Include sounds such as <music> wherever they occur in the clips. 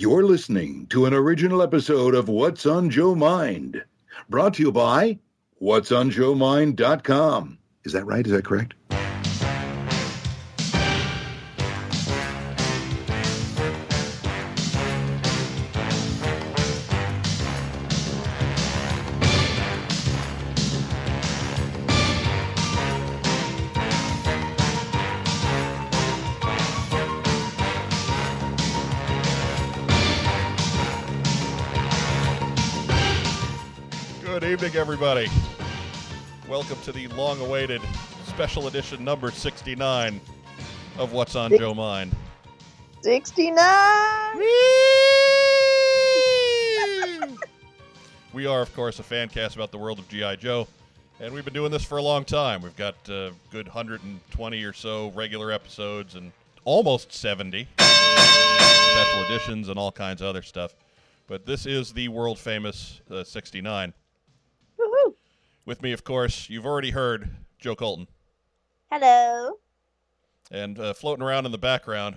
You're listening to an original episode of What's on Joe Mind, brought to you by what'sonjoemind.com. Is that right? Is that correct? Everybody. Welcome to the long awaited special edition number 69 of What's on Joe Mind. 69. we are, of course, a fan cast about the world of G.I. Joe, and we've been doing this for a long time. We've got a good 120 or so regular episodes and almost 70 special editions and all kinds of other stuff. But this is the world famous uh, 69. Woohoo. With me, of course, you've already heard Joe Colton. Hello. And uh, floating around in the background,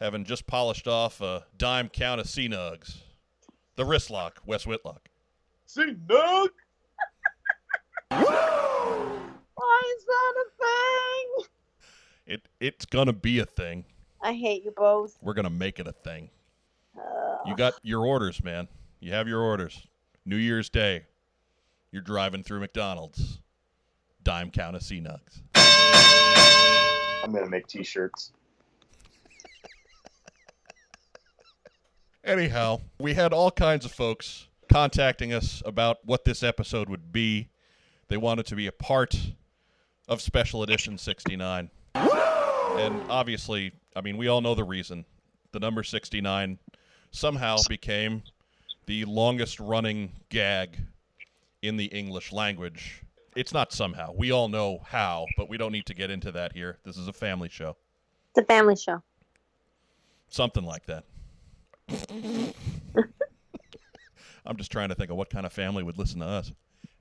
having just polished off a dime count of C nugs. The wrist lock, Wes Whitlock. See, Nug? <laughs> Why is that a thing? It it's gonna be a thing. I hate you both. We're gonna make it a thing. Uh, You got your orders, man. You have your orders. New Year's Day, you're driving through McDonald's. Dime count of C nugs. I'm gonna make t-shirts. Anyhow, we had all kinds of folks contacting us about what this episode would be. They wanted to be a part of Special Edition 69. And obviously, I mean, we all know the reason. The number 69 somehow became the longest running gag in the English language. It's not somehow. We all know how, but we don't need to get into that here. This is a family show. it's a family show. Something like that. <laughs> I'm just trying to think of what kind of family would listen to us.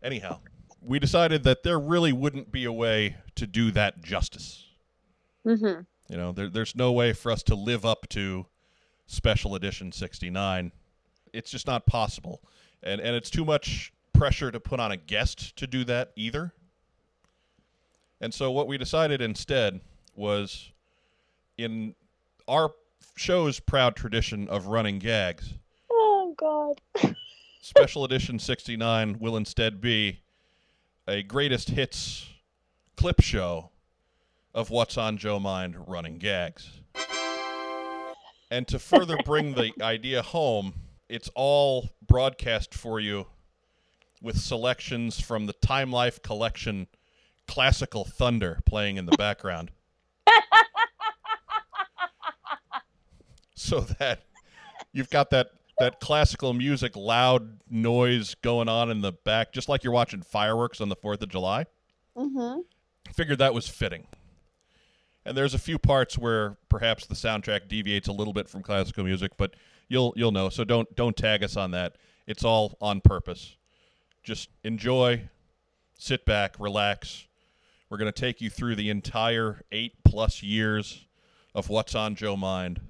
Anyhow, we decided that there really wouldn't be a way to do that justice. Mm-hmm. You know, there, there's no way for us to live up to Special Edition 69. It's just not possible. And, and it's too much pressure to put on a guest to do that either. And so what we decided instead was in our show's proud tradition of running gags, Oh God. <laughs> Special Edition 69 will instead be a greatest hits clip show of What's on Joe Mind running gags. And to further bring the <laughs> idea home, it's all broadcast for you with selections from the Time Life collection Classical Thunder playing in the background. so that you've got that that classical music loud noise going on in the back just like you're watching fireworks on the 4th of July. Mm-hmm. figured that was fitting. And there's a few parts where perhaps the soundtrack deviates a little bit from classical music but you'll you'll know. So don't don't tag us on that. It's all on purpose just enjoy sit back relax we're going to take you through the entire 8 plus years of what's on Joe mind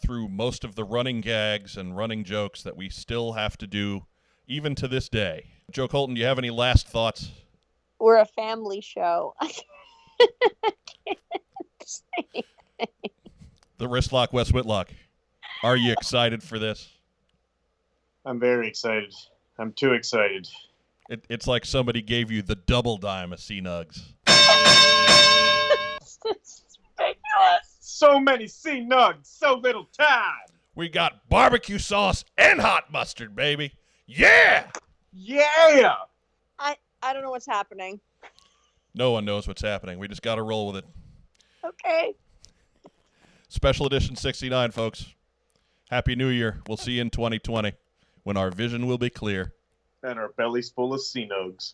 through most of the running gags and running jokes that we still have to do even to this day. Joe Colton, do you have any last thoughts? We're a family show. <laughs> I can't say. The wristlock Wes Whitlock. Are you excited for this? I'm very excited. I'm too excited. It, it's like somebody gave you the double dime of C Nugs. This ridiculous. So many C nugs, so little time. We got barbecue sauce and hot mustard, baby. Yeah! Yeah. I I don't know what's happening. No one knows what's happening. We just got to roll with it. Okay. Special edition 69, folks. Happy New Year. We'll see you in 2020 when our vision will be clear. And our bellies full of C nugs.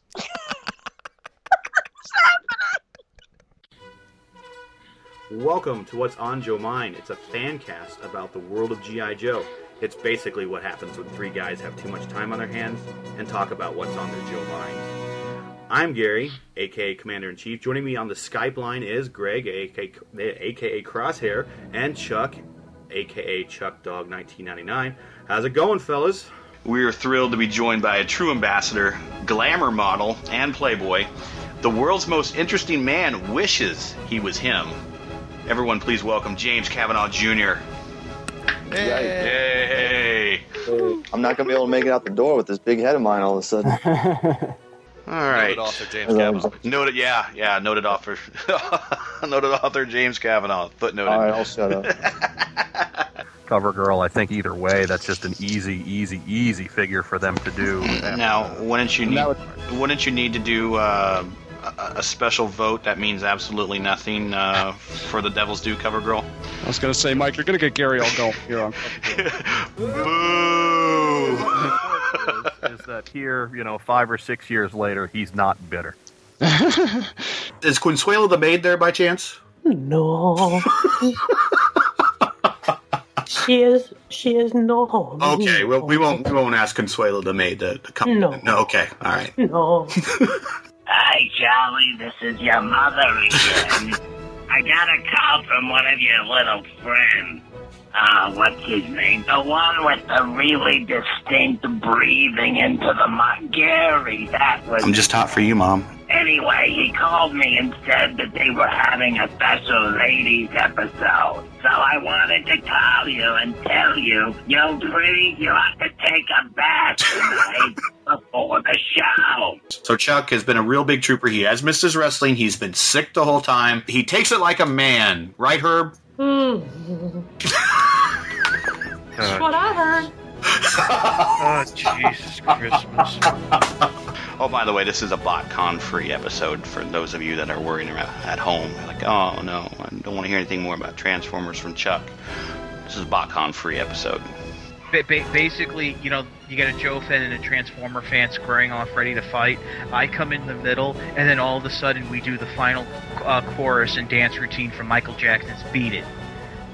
Welcome to What's on Joe Mind. It's a fan cast about the world of G.I. Joe. It's basically what happens when three guys have too much time on their hands and talk about what's on their Joe minds. I'm Gary, aka Commander in Chief. Joining me on the Skype line is Greg, aka, aka Crosshair, and Chuck, aka Chuck Dog 1999. How's it going, fellas? We are thrilled to be joined by a true ambassador, glamour model, and playboy. The world's most interesting man wishes he was him. Everyone, please welcome James Kavanaugh Jr. Hey! I'm not gonna be able to make it out the door with this big head of mine all of a sudden. <laughs> All right. Noted author James Hello. Kavanaugh. Noted, yeah, yeah, noted author, <laughs> noted author James Kavanaugh, footnoted. all right, I'll shut up. <laughs> cover girl. I think either way, that's just an easy, easy, easy figure for them to do. Now, wouldn't you need That would- wouldn't you need to do uh, a, a special vote that means absolutely nothing uh, for the Devil's Due cover girl? I was gonna say, Mike, you're gonna get Gary all going here on. <laughs> Boo! <laughs> is that here, you know, five or six years later, he's not bitter. <laughs> Is Consuelo the maid there by chance? No. She is. She is no. Okay, well we won't we won't ask Consuelo the maid to, to come. No. no, okay, all right. No. <laughs> Hi, Charlie. This is your mother again. <laughs> I got a call from one of your little friends. Uh, what's his name? The one with the really distinct breathing into the mic. Gary, that was. I'm just hot for you, mom. Anyway, he called me and said that they were having a special ladies episode. So I wanted to call you and tell you, yo, pretty, you have to take a bath tonight <laughs> before the show. So Chuck has been a real big trooper. He has missed his wrestling. He's been sick the whole time. He takes it like a man, right, Herb? Hmm. That's what I heard. Oh, Jesus Christmas. Oh, by the way, this is a BotCon free episode for those of you that are worrying about at home. Like, oh no, I don't want to hear anything more about Transformers from Chuck. This is a BotCon free episode. Ba- ba- basically, you know, you get a Joe fan and a Transformer fan squaring off, ready to fight. I come in the middle, and then all of a sudden we do the final uh, chorus and dance routine from Michael Jackson's "Beat It."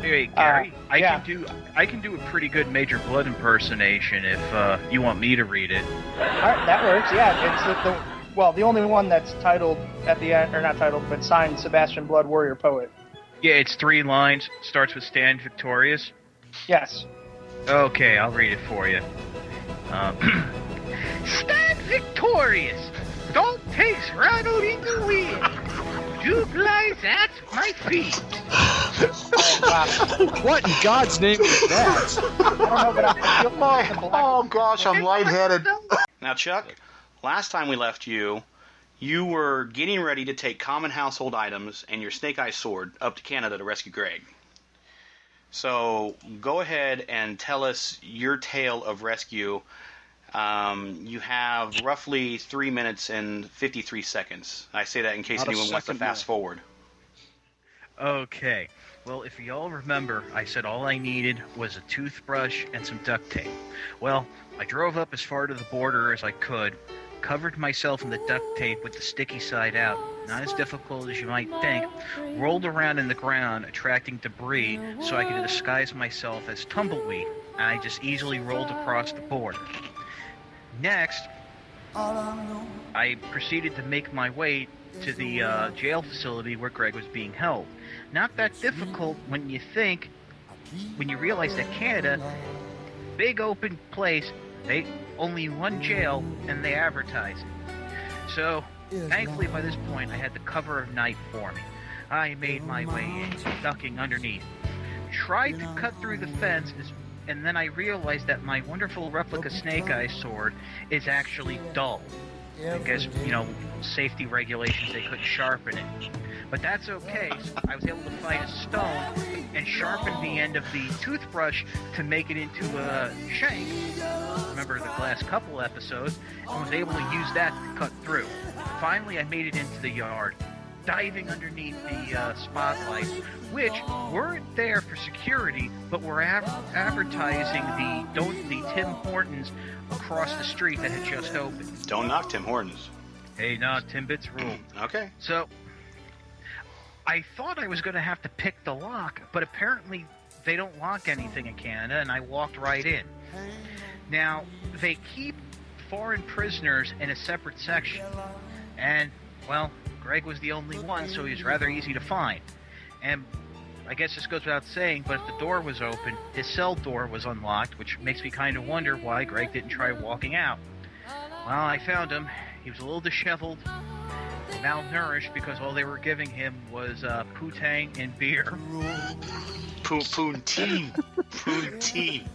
Hey, Gary, I yeah. can do I can do a pretty good Major Bludd impersonation if uh, you want me to read it. All right, that works. Yeah, it's the, the well, the only one that's titled at the end, or not titled, but signed Sebastian Bludd Warrior Poet. Yeah, it's three lines. Starts with "Stand Victorious." Yes. Okay, I'll read it for you. Um, <clears throat> Stand victorious! Don't taste rattle in the wind! Duke lies at my feet! <laughs> What in God's name is that? I don't know, but I feel like. Oh gosh, I'm lightheaded. Now, Chuck, last time we left you, you were getting ready to take common household items and your snake eye sword up to Canada to rescue Greg. So go ahead and tell us your tale of rescue. Um, you have roughly three minutes and 53 seconds. I say that in case Not anyone wants to fast more. forward. Okay. Well, if y'all remember, I said all I needed was a toothbrush and some duct tape. Well, I drove up as far to the border as I could, covered myself in the duct tape with the sticky side out, not as difficult as you might think, rolled around in the ground, attracting debris so I could disguise myself as tumbleweed, and I just easily rolled across the border. Next, I proceeded to make my way to the uh, jail facility where Greg was being held. Not that difficult when you think, when you realize that Canada, big open place, they only one jail and they advertise it. So, thankfully by this point I had the cover of night for me. I made my way in, ducking underneath. Tried to cut through the fence, and then I realized that my wonderful replica Snake Eye sword is actually dull. I guess, you know, safety regulations, they couldn't sharpen it. But that's okay. I was able to find a stone and sharpen the end of the toothbrush to make it into a shank. Remember the last couple episodes? And was able to use that to cut through. Finally, I made it into the yard, diving underneath the uh, spotlights, which weren't there for security, but were av- advertising the don't the Tim Hortons across the street that had just opened. Don't knock Tim Hortons. Hey, no, Timbits rule. Okay. So, I thought I was going to have to pick the lock, but apparently they don't lock anything in Canada, and I walked right in. Now, they keep foreign prisoners in a separate section, and, well, Greg was the only one, so he was rather easy to find. And I guess this goes without saying, but if the door was open, his cell door was unlocked, which makes me kind of wonder why Greg didn't try walking out. Well, I found him. He was a little disheveled, malnourished because all they were giving him was uh, poo-tang and beer. Poon poonteen. Poonteen.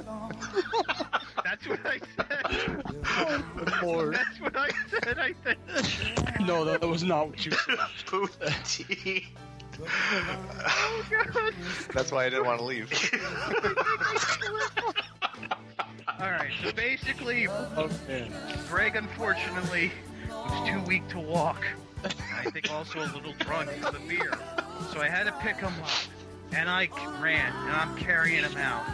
That's what I said. Lord. That's what I said, I think. No, that was not what you said. Poonteen. Oh, God. That's why I didn't want to leave. Alright, so basically, Oh. Greg unfortunately was too weak to walk. I think also a little drunk from the beer. So I had to pick him up. And I ran, and I'm carrying him out.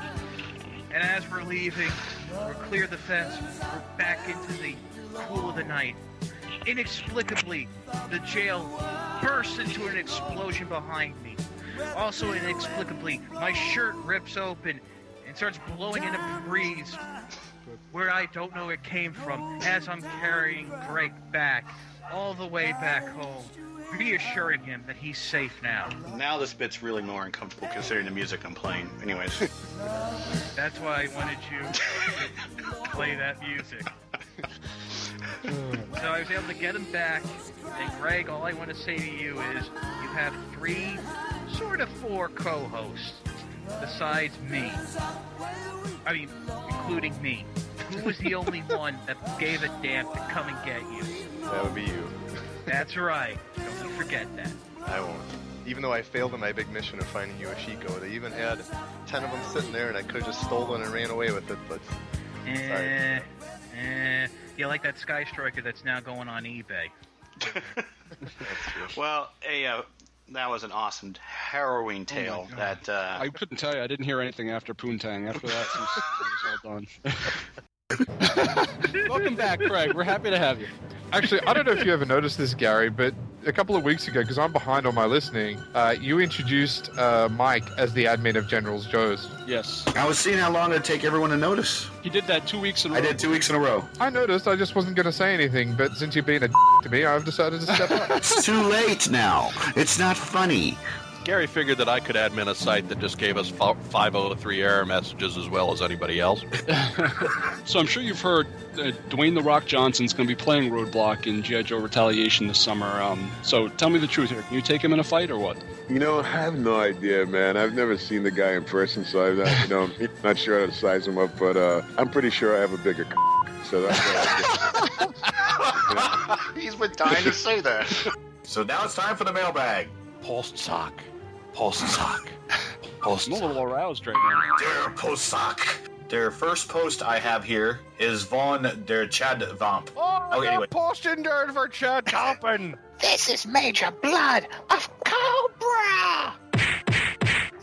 And as we're leaving, we're clear the fence, we're back into the cool of the night. Inexplicably, the jail bursts into an explosion behind me. Also, inexplicably, my shirt rips open and starts blowing in a breeze where I don't know it came from as I'm carrying Greg back, all the way back home, reassuring him that he's safe now. Now this bit's really more uncomfortable considering the music I'm playing. Anyways. <laughs> That's why I wanted you to play that music. so I was able to get him back. And Greg, all I want to say to you is you have three, sort of four co-hosts besides me. I mean, including me. Who was the only <laughs> one that gave a damn to come and get you? That would be you. That's right. Don't you forget that. I won't. Even though I failed in my big mission of finding you a Yoshiko, they even had ten of them sitting there, and I could have just stolen and ran away with it. But Eh, eh. You like that Sky Striker that's now going on eBay. <laughs> <laughs> well, hey, uh, that was an awesome, harrowing tale. that uh, I couldn't tell you. I didn't hear anything after Poontang. After that, it was all done. <laughs> Welcome back, Craig. We're happy to have you. Actually, I don't know if you ever noticed this, Gary, but a couple of weeks ago, because I'm behind on my listening, uh, you introduced uh, Mike as the admin of General's Joe's. Yes. I was seeing how long it'd take everyone to notice. He did that two weeks in a I row. I did two weeks in a row. I noticed. I just wasn't going to say anything, but since you've been a <laughs> to me, I've decided to step up. It's too late now. It's not funny. Gary figured that I could admin a site that just gave us 503 error messages as well as anybody else. <laughs> So I'm sure you've heard uh, Dwayne the Rock Johnson's going to be playing Roadblock in G.I. Joe Retaliation this summer. Um, so tell me the truth here. Can you take him in a fight or what? You know, I have no idea, man. I've never seen the guy in person, so I'm not, you know, not sure how to size him up. But uh, I'm pretty sure I have a bigger. So that's what I <laughs> He's been dying to say that. So now it's time for the mailbag. Post sock. Post sock. Post I'm a little aroused right now. Der post sock. Their first post I have here is Von der Chad Vamp. Oh, Okay, anyway. posting dirt for Chad Toppin. This is Major Bludd of Cobra!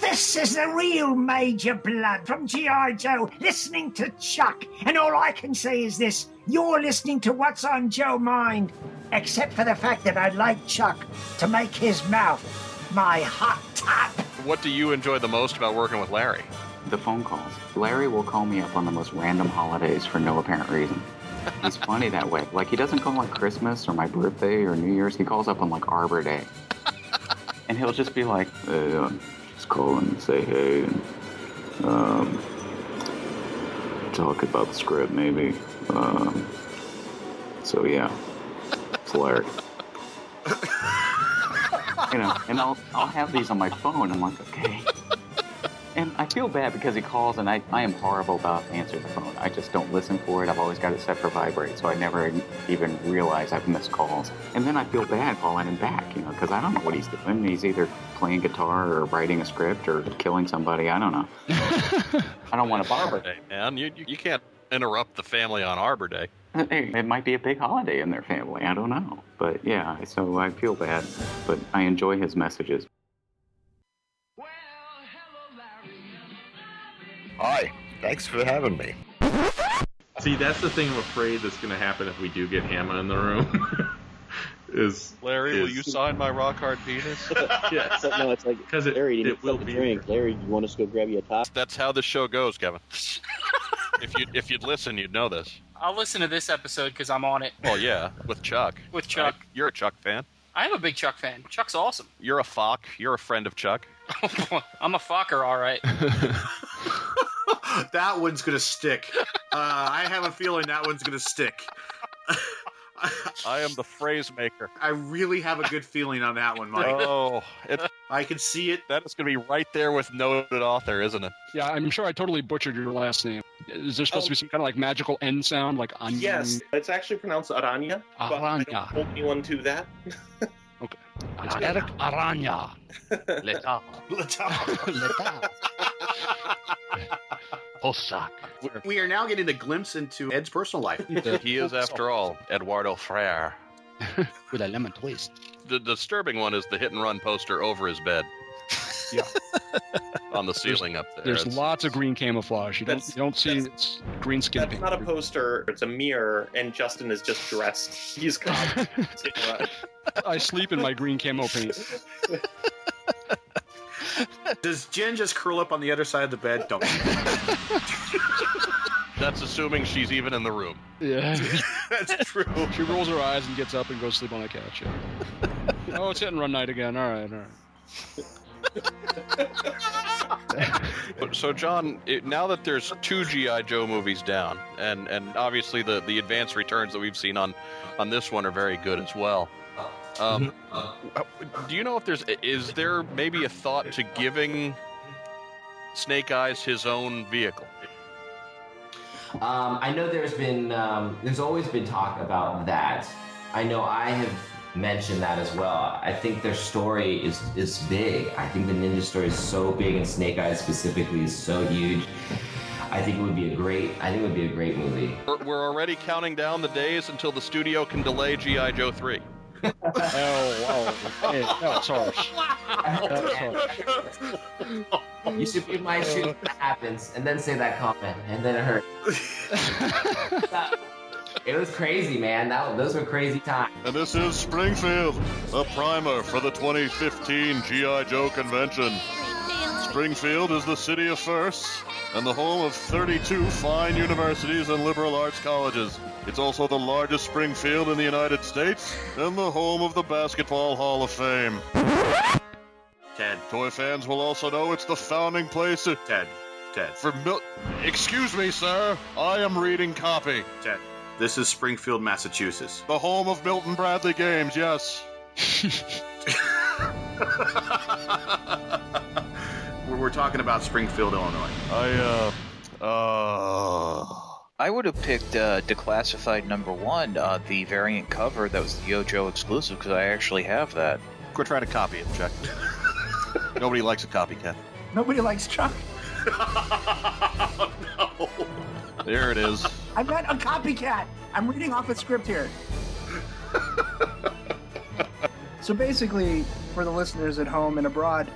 This is the real Major Bludd from G.I. Joe, listening to Chuck. And all I can say is this you're listening to What's on Joe Mind. Except for the fact that I'd like Chuck to make his mouth my hot top. What do you enjoy the most about working with Larry? The phone calls. Larry will call me up on the most random holidays for no apparent reason. He's <laughs> funny that way. Like, he doesn't call on Christmas or my birthday or New Year's. He calls up on, like, Arbor Day. <laughs> And he'll just be like, hey, um, just call and say hey and, um, talk about the script, maybe. Um, so, yeah. It's Larry. <laughs> you know, and I'll, I'll have these on my phone. I'm like, okay. And I feel bad because he calls and I, I am horrible about answering the phone. I just don't listen for it. I've always got it set for vibrate, so I never even realize I've missed calls. And then I feel bad calling him back, you know, because I don't know what he's doing. He's either playing guitar or writing a script or killing somebody. I don't know. <laughs> I don't want to bother. Hey, man, you, you you can't interrupt the family on Arbor Day. Hey, It might be a big holiday in their family. I don't know. But yeah, so I feel bad. But I enjoy his messages. Hi. Thanks for having me. See, that's the thing I'm afraid that's going to happen if we do get Hama in the room. <laughs> is Larry, will you sign my rock hard penis? <laughs> yeah, So, no, it's like, because it, Larry, you need it will something be to drink. Larry, you want us to go grab you a top? That's how the show goes, Kevin. <laughs> if you if you'd listen, you'd know this. I'll listen to this episode because I'm on it. Well, yeah, with Chuck. With Chuck. Right? You're a Chuck fan. I'm a big Chuck fan. Chuck's awesome. You're a fuck. You're a friend of Chuck. <laughs> I'm a fucker, all right. <laughs> <laughs> that one's gonna stick. Uh, I have a feeling that one's gonna stick. I am the phrase maker. I really have a good feeling on that one, Mike. Oh, it, I can see it. That is going to be right there with noted author, isn't it? Yeah, I'm sure I totally butchered your last name. Is there supposed to be oh. some kind of like magical end sound, like onion? Yes, it's actually pronounced Aranya. but I don't Aranya. hold anyone to that. <laughs> Okay. It's Eric Aranya. Leta. Leta. Hossack. We are now getting a glimpse into Ed's personal life. <laughs> he is, after <laughs> all, Eduardo Frere. With a lemon twist. The disturbing one is the hit and run poster over his bed. Yeah. <laughs> On the ceiling up there. There's It's- lots of green camouflage. You don't, you don't see it's green skin That's paint. not a poster. It's a mirror, and Justin is just dressed. He's <laughs> calm. I sleep in my green camo paint. <laughs> Does Jen just curl up on the other side of the bed? Don't. That's assuming she's even in the room. Yeah. That's true. She rolls her eyes and gets up and goes sleep on the couch. Yeah. oh, it's hit and run night again. All right, all right. So, John, it, now that there's two GI Joe movies down, and and obviously the the advanced returns that we've seen on on this one are very good as well. Um, do you know if there's is there maybe a thought to giving Snake Eyes his own vehicle? Um, I know there's been um, there's always been talk about that. I know I have mentioned that as well. I think their story is is big. I think the ninja story is so big, and Snake Eyes specifically is so huge. I think it would be a great. I think it would be a great movie. We're, we're already counting down the days until the studio can delay GI Joe three. oh, wow. Hey, that was harsh. That was harsh. You should be my shoes when that oh, oh, oh. happens, and then say that comment, and then it hurt. <laughs> it was crazy, man. That those were crazy times. And this is Springfield, a primer for the 2015 G.I. Joe convention. Springfield is the city of firsts and the home of 32 fine universities and liberal arts colleges. It's also the largest Springfield in the United States and the home of the Basketball Hall of Fame. Ted. Toy fans will also know it's the founding place. Of. Ted. Ted. For Mil- Excuse me, sir. I am reading copy. Ted. This is Springfield, Massachusetts. The home of Milton Bradley games, yes. <laughs> We're, we're talking about Springfield, Illinois. I, uh. Uh. I would have picked uh, Declassified number one, uh, the variant cover that was the YoJoe exclusive, because I actually have that. Quit trying to copy it, Chuck. <laughs> Nobody likes a copycat. Nobody likes Chuck. <laughs> No. There it is. I meant a copycat. I'm reading off a script here. <laughs> so basically, for the listeners at home and abroad,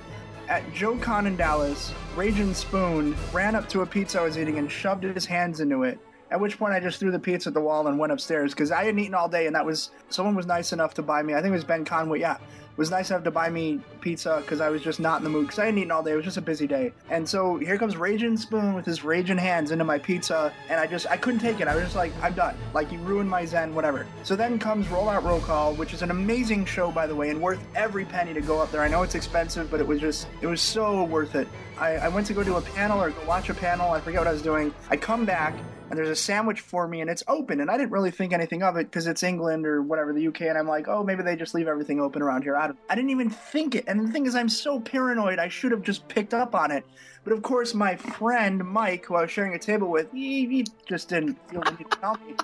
at Joe Con in Dallas, Raging Spoon ran up to a pizza I was eating and shoved his hands into it. At which point I just threw the pizza at the wall and went upstairs because I hadn't eaten all day and that was someone was nice enough to buy me. I think it was Ben Conway. Yeah, was nice enough to buy me pizza because I was just not in the mood because I hadn't eaten all day. It was just a busy day. And so here comes Raging Spoon with his raging hands into my pizza, and I just I couldn't take it. I was just like, I'm done. Like you ruined my zen, whatever. So then comes Rollout Roll Call, which is an amazing show by the way, and worth every penny to go up there. I know it's expensive, but it was just it was so worth it. I, I went to go do a panel or go watch a panel. I forget what I was doing. I come back and there's a sandwich for me and it's open and I didn't really think anything of it because it's England or whatever the UK and I'm like oh maybe they just leave everything open around here. I, I didn't even think it. And the thing is I'm so paranoid I should have just picked up on it. But of course my friend Mike who I was sharing a table with he, he just didn't feel the need to tell me.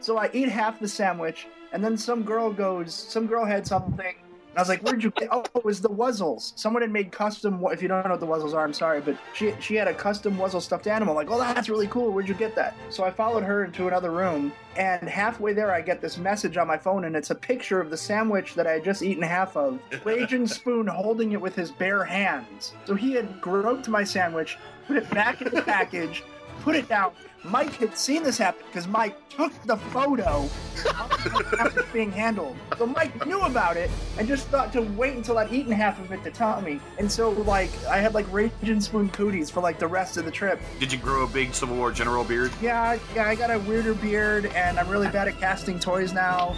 So I ate half the sandwich and then some girl goes some girl had something I was like, "Where'd you get?" Oh, it was the Wuzzles. Someone had made custom. If you don't know what the Wuzzles are, I'm sorry, but she she had a custom Wuzzle stuffed animal. Like, oh, that's really cool. Where'd you get that? So I followed her into another room, and halfway there, I get this message on my phone, and it's a picture of the sandwich that I had just eaten half of. Raging <laughs> Spoon holding it with his bare hands. So he had groped my sandwich, put it back in the package, put it down. Mike had seen this happen because Mike took the photo after it's being handled. So Mike knew about it and just thought to wait until I'd eaten half of it to tell me. And so, like, I had like Raging Spoon cooties for like the rest of the trip. Did you grow a big Civil War general beard? Yeah, yeah, I got a weirder beard and I'm really bad at casting toys now.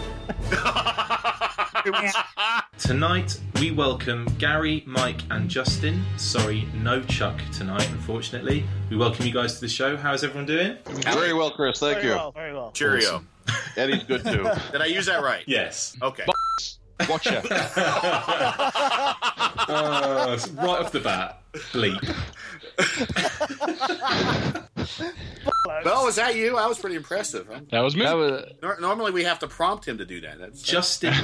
<laughs> <laughs> Tonight, we welcome Gary, Mike, and Justin. Sorry, no Chuck tonight, unfortunately. We welcome you guys to the show. How's everyone doing? Very well, Chris. Thank Very you. well, very well. Cheerio. Eddie's good too. <laughs> Did I use that right? Yes. Okay. Watch out. <laughs> Uh, right off the bat, bleep. Well, was that you? That was pretty impressive. Huh? That was me. Nor- normally we have to prompt him to do that. That's Justin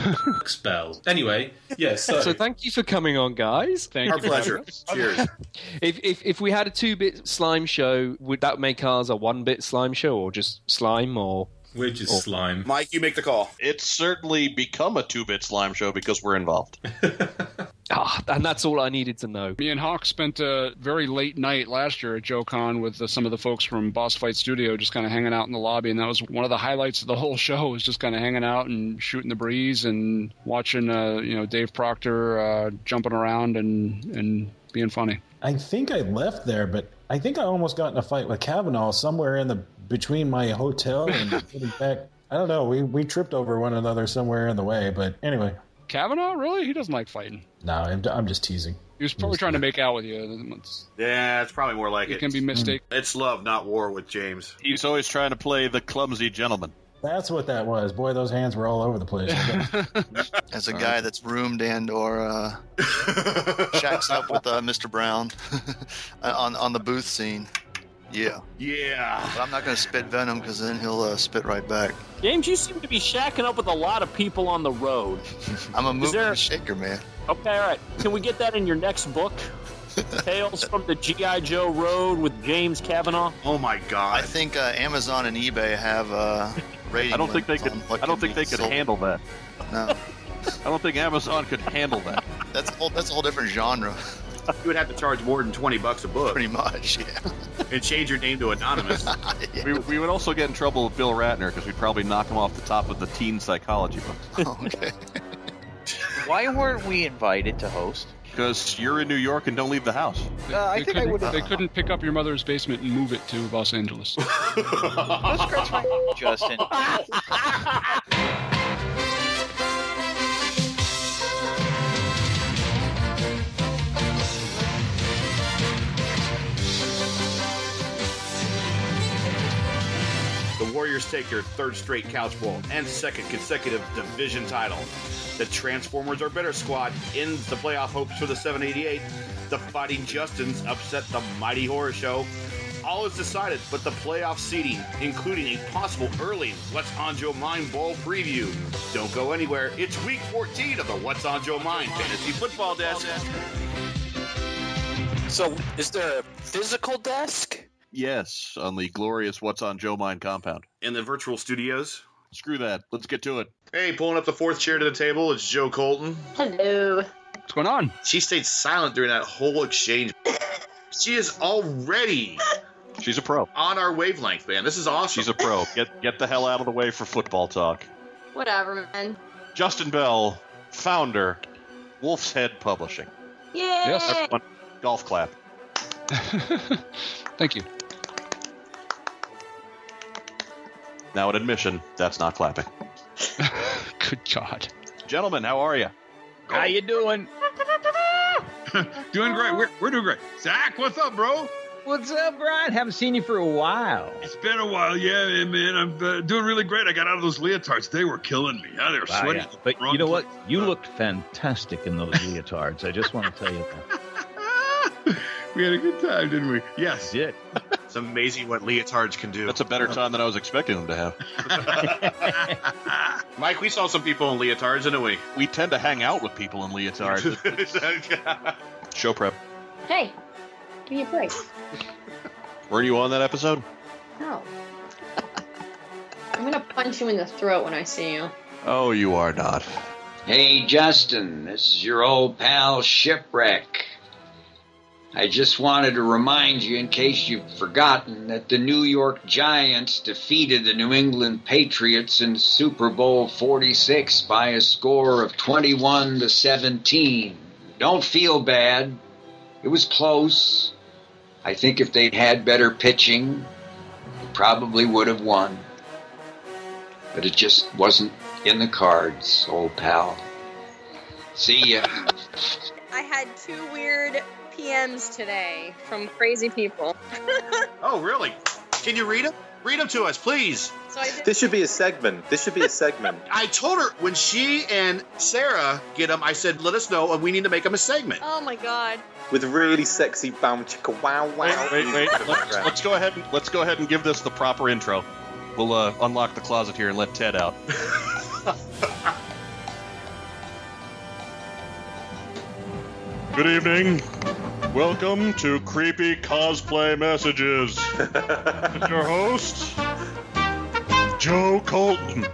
Spell. Anyway, yeah, so. So thank you for coming on, guys. Thank you. Our you. pleasure. Cheers. <laughs> If, if if we had a two-bit slime show, would that make ours a one-bit slime show, or just slime, or We're just slime. Mike, you make the call. It's certainly become a two-bit slime show because we're involved. <laughs> Ah, and that's all I needed to know. Me and Hawk spent a very late night last year at JoeCon with uh, some of the folks from Boss Fight Studio, just kind of hanging out in the lobby, and that was one of the highlights of the whole show. Was just kind of hanging out and shooting the breeze and watching, uh, you know, Dave Proctor uh, jumping around and and being funny. I think I left there, but I think I almost got in a fight with Kavanaugh somewhere in the between my hotel and <laughs> getting back. I don't know. We we tripped over one another somewhere in the way, but anyway. Kavanaugh, really? He doesn't like fighting. No, I'm, I'm just teasing. He was probably trying to make out with you. It's- Yeah, it's probably more like It it. can be mistaken. It's love, not war with James. He's always trying to play the clumsy gentleman. That's what that was. Boy, those hands were all over the place. <laughs> As a guy that's roomed and or uh, <laughs> shacks up with uh, Mr. Brown <laughs> on on the booth scene. Yeah. Yeah. But I'm not going to spit venom because then he'll uh, spit right back. James, you seem to be shacking up with a lot of people on the road. <laughs> I'm a Is mover there- and shaker, man. Okay, all right. Can we get that in your next book? <laughs> Tales from the G.I. Joe Road with James Kavanaugh? Oh my God! I think uh, Amazon and eBay have uh, <laughs> rating. I don't think they limits could. I don't think they could sold. handle that. No, I don't think Amazon could handle that. that's a whole, that's a whole different genre. <laughs> You would have to charge more than twenty bucks a book. Pretty much, yeah. And change your name to anonymous. <laughs> We, we would also get in trouble with Bill Ratner because we'd probably knock him off the top of the teen psychology book. <laughs> okay. Why weren't we invited to host? Because you're in New York and don't leave the house. Uh, I they think I would they couldn't pick up your mother's basement and move it to Los Angeles. Justin. Warriors take their third straight couch bowl and second consecutive division title. The Transformers are better squad ends the playoff hopes for the 788. The Fighting Justins upset the Mighty Horror Show. All is decided, but the playoff seeding, including a possible early What's on Joe Mind Bowl preview. Don't go anywhere. It's week 14 of the What's on Joe Mind Fantasy Football Desk. So, is there a physical desk? Yes, on the glorious What's on Joe Mind compound. In the virtual studios. Screw that. Let's get to it. Hey, pulling up the fourth chair to the table, it's Joe Colton. Hello. What's going on? She stayed silent during that whole exchange. She is already She's a pro. on our wavelength, man. This is awesome. She's a pro. Get get the hell out of the way for football talk. Whatever, man. Justin Bell, founder, Wolf's Head Publishing. Yay! Everyone, golf clap. <laughs> Thank you. Now, an admission, that's not clapping. <laughs> Good God. Gentlemen, how are you? How you doing? <laughs> doing great. We're, we're doing great. Zach, what's up, bro? What's up, Brian? Haven't seen you for a while. It's been a while, yeah, man. I'm uh, doing really great. I got out of those leotards. They were killing me. Huh? They were Wow, sweaty. yeah. But you know what? You looked fantastic in those leotards. I just want to tell you that. <laughs> We had a good time, didn't we? Yes. Did. It's amazing what leotards can do. That's a better time than I was expecting them to have. <laughs> Mike, we saw some people in leotards, didn't we? We tend to hang out with people in leotards. <laughs> Show prep. Hey, give me a break. Were you on that episode? No. I'm gonna punch you in the throat when I see you. Oh, you are not. Hey, Justin, this is your old pal Shipwreck. I just wanted to remind you, in case you've forgotten, that the New York Giants defeated the New England Patriots in Super Bowl 46 by a score of 21 to 17. Don't feel bad. It was close. I think if they'd had better pitching, they probably would have won. But it just wasn't in the cards, old pal. See ya. I had two weird PMs today from crazy people. <laughs> Oh, really? Can you read them? Read them to us, please. So This should be a segment. This should be a segment. <laughs> I told her when she and Sarah get them, I said, let us know, and we need to make them a segment. Oh my god. With really sexy bound chicka wow wow. Wait, wait, wait. <laughs> Let's, let's go ahead. And, let's go ahead and give this the proper intro. We'll uh, unlock the closet here and let Ted out. Good evening. Welcome to Creepy Cosplay Messages. With <laughs> your host, Joe Colton.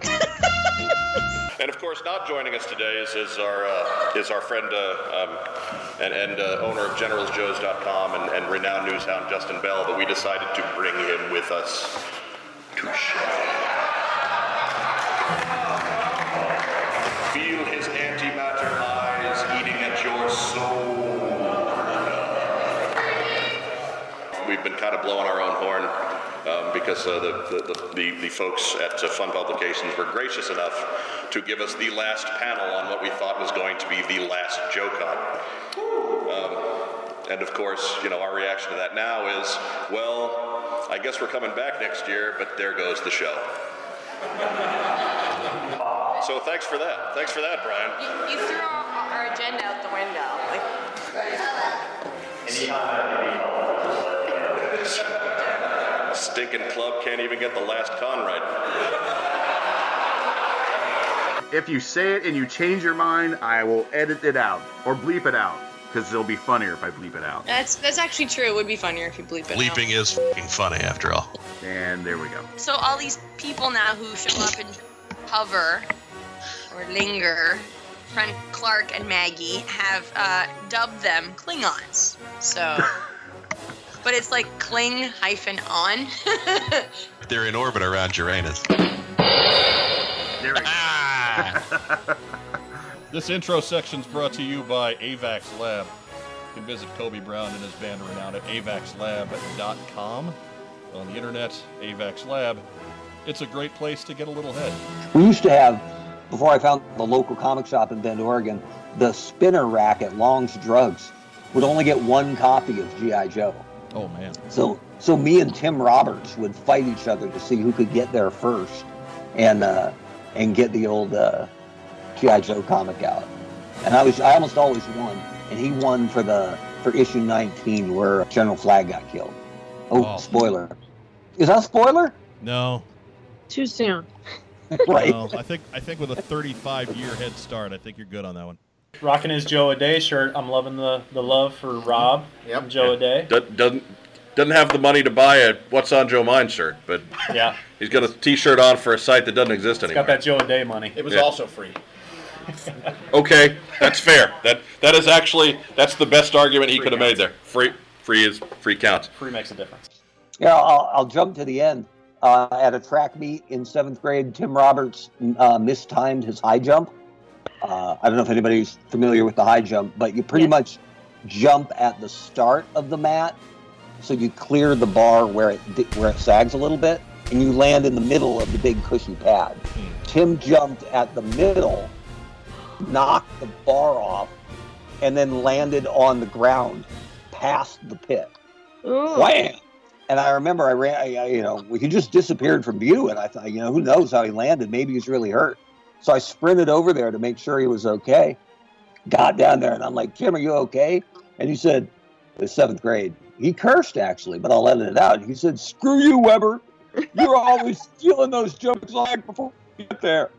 And of course, not joining us today is, is our uh, is our friend uh, um, and, and uh, owner of GeneralsJoes.com and, and renowned news hound Justin Bell. But we decided to bring him with us to share. Kind of blowing our own horn um, because uh, the, the, the, the folks at uh, Fun Publications were gracious enough to give us the last panel on what we thought was going to be the last JoeCon. Um, and of course, you know, our reaction to that now is, well, I guess we're coming back next year, but there goes the show. So thanks for that. Thanks for that, Brian. You, you threw our, our agenda out the window. Stinking club can't even get the last con right. If you say it and you change your mind, I will edit it out or bleep it out because it'll be funnier if I bleep it out. That's that's actually true. It would be funnier if you bleep it. out. Bleeping is fucking funny after all. And there we go. So all these people now who show up and hover or linger, friend Clark and Maggie have uh, dubbed them Klingons. So, <laughs> but it's like cling hyphen on. <laughs> They're in orbit around Uranus. There we go. Ah! this intro section is brought to you by AVAX Lab. You can visit Kobe Brown and his band renowned at avaxlab.com. On the internet, AVAX Lab. It's a great place to get a little head. We used to have, before I found the local comic shop in Bend, Oregon, the spinner rack at Long's Drugs would only get one copy of G.I. Joe. Oh, man. So, so me and Tim Roberts would fight each other to see who could get there first, and uh, and get the old uh, GI Joe comic out. And I was I almost always won, and he won for the for issue 19 where General Flagg got killed. Oh, Oh. spoiler! Is that a spoiler? No. Too soon. <laughs> right. No, I think I think with a 35 year head start, I think you're good on that one. Rocking his Joe a Day shirt. I'm loving the, the love for Rob. Yep. Joe a Day. Do- doesn't doesn't have the money to buy a "What's on Joe Mind" shirt, but Yeah. <laughs> he's got a T-shirt on for a site that doesn't exist anymore. Got that Joe a Day money. It was Yeah. also free. <laughs> Okay, that's fair. That that is actually that's the best argument he could have made there. Free free is free counts. Free makes a difference. Yeah, I'll, I'll jump to the end. Uh, at a track meet in seventh grade, Tim Roberts uh, mistimed his high jump. Uh, I don't know if anybody's familiar with the high jump, but you pretty much jump at the start of the mat, so you clear the bar where it where it sags a little bit, and you land in the middle of the big cushy pad. Tim jumped at the middle, knocked the bar off, and then landed on the ground past the pit. Wham! And I remember I ran, I, I, you know, he just disappeared from view, and I thought, you know, who knows how he landed? Maybe he's really hurt. So I sprinted over there to make sure he was okay. Got down there, and I'm like, Tim, are you okay? And he said, the seventh grade. He cursed actually, but I'll let it out. He said, "Screw you, Weber. You're always <laughs> stealing those jokes like before you get there."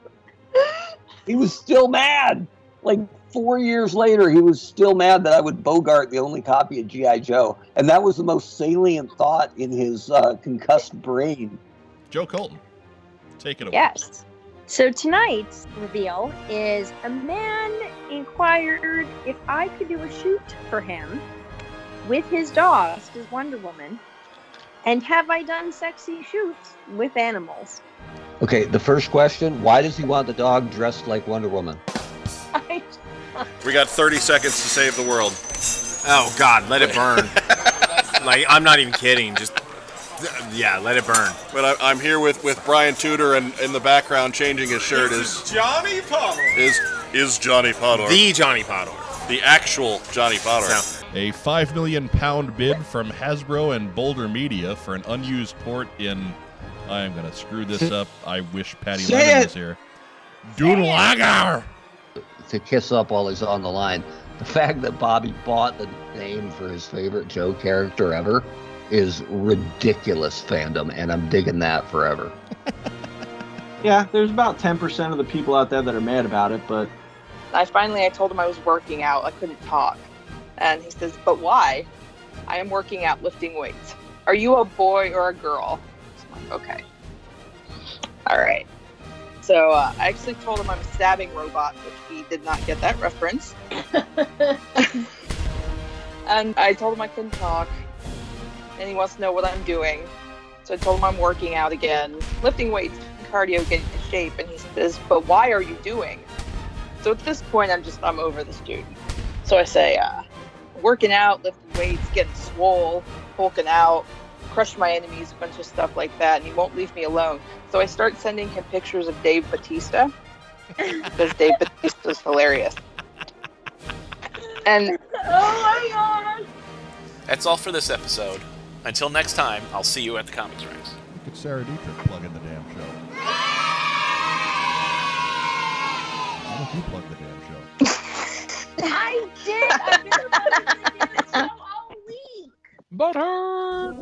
He was still mad. Like four years later, he was still mad that I would bogart the only copy of GI Joe, and that was the most salient thought in his uh, concussed brain. Joe Colton, take it away. Yes. So tonight's reveal is a man inquired if I could do a shoot for him with his dog as Wonder Woman, and have I done sexy shoots with animals? Okay, the first question: Why does he want the dog dressed like Wonder Woman? We got 30 seconds to save the world. Oh God, let it burn. <laughs> like I'm not even kidding. Just yeah, let it burn. But I, I'm here with, with Brian Tudor, and in the background, changing his shirt is Johnny Palmer. is is Johnny Podor. The Johnny Podor. The actual Johnny Podor. A five million pound bid from Hasbro and Boulder Media for an unused port in. I am gonna screw this up. I wish Patty Say Lennon it. was here. Doodlagar. to kiss up while he's on the line. The fact that Bobby bought the name for his favorite Joe character ever is ridiculous fandom, and I'm digging that forever. <laughs> Yeah, there's about 10% of the people out there that are mad about it, but I finally I told him I was working out. I couldn't talk. And he says, "But why?" I am working out lifting weights. Are you a boy or a girl? I'm like, okay. All right. So uh, I actually told him I'm a stabbing robot, which he did not get that reference. <laughs> and I told him I couldn't talk, and he wants to know what I'm doing. So I told him I'm working out again, lifting weights, cardio, getting in shape, and he says, "But why are you doing?" So at this point, I'm just I'm over this dude. So I say, uh, working out, lifting weights, getting swole, hulking out, crush my enemies, a bunch of stuff like that, and he won't leave me alone. So I start sending him pictures of Dave Batista <laughs> because Dave Batista is hilarious. And Oh my god! That's all for this episode. Until next time, I'll see you at the comics ranks. Look at Sarah Dietrich plug in the damn show. Why don't you plug the damn show? <laughs> I did. I've been plugging the show all week. Butter.